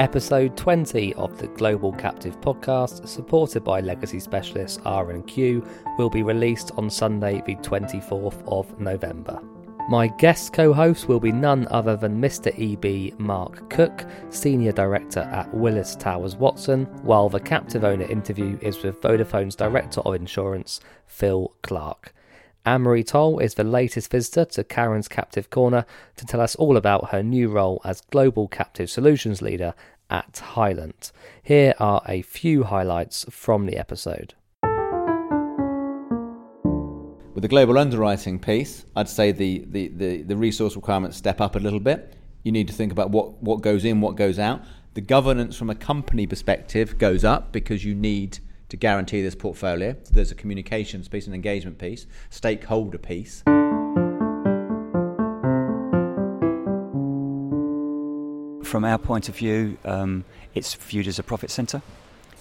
Episode 20 of the Global Captive podcast, supported by legacy specialist R&Q, will be released on Sunday the 24th of November. My guest co host will be none other than Mr. EB Mark Cook, Senior Director at Willis Towers Watson, while the captive owner interview is with Vodafone's Director of Insurance, Phil Clark. Anne Marie Toll is the latest visitor to Karen's Captive Corner to tell us all about her new role as Global Captive Solutions Leader at Hylant. Here are a few highlights from the episode. With the global underwriting piece, I'd say the, the, the, the, resource requirements step up a little bit. You need to think about what, what goes in, what goes out. The governance from a company perspective goes up because you need to guarantee this portfolio. So there's a communications piece, an engagement piece, stakeholder piece. From our point of view, um, it's viewed as a profit centre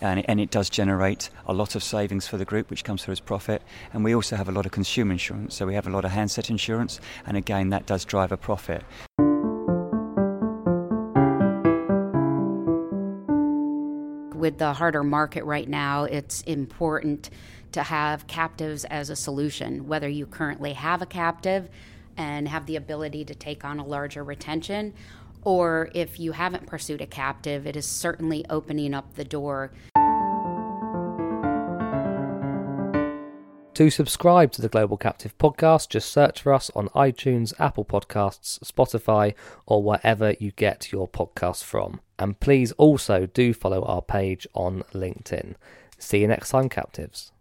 and it, and it does generate a lot of savings for the group, which comes through as profit. And we also have a lot of consumer insurance, so we have a lot of handset insurance, and again, that does drive a profit. With the harder market right now, it's important to have captives as a solution, whether you currently have a captive and have the ability to take on a larger retention, or if you haven't pursued a captive, it is certainly opening up the door. To subscribe to the Global Captive podcast, just search for us on iTunes, Apple Podcasts, Spotify, or wherever you get your podcasts from. And please also do follow our page on LinkedIn. See you next time, Captives.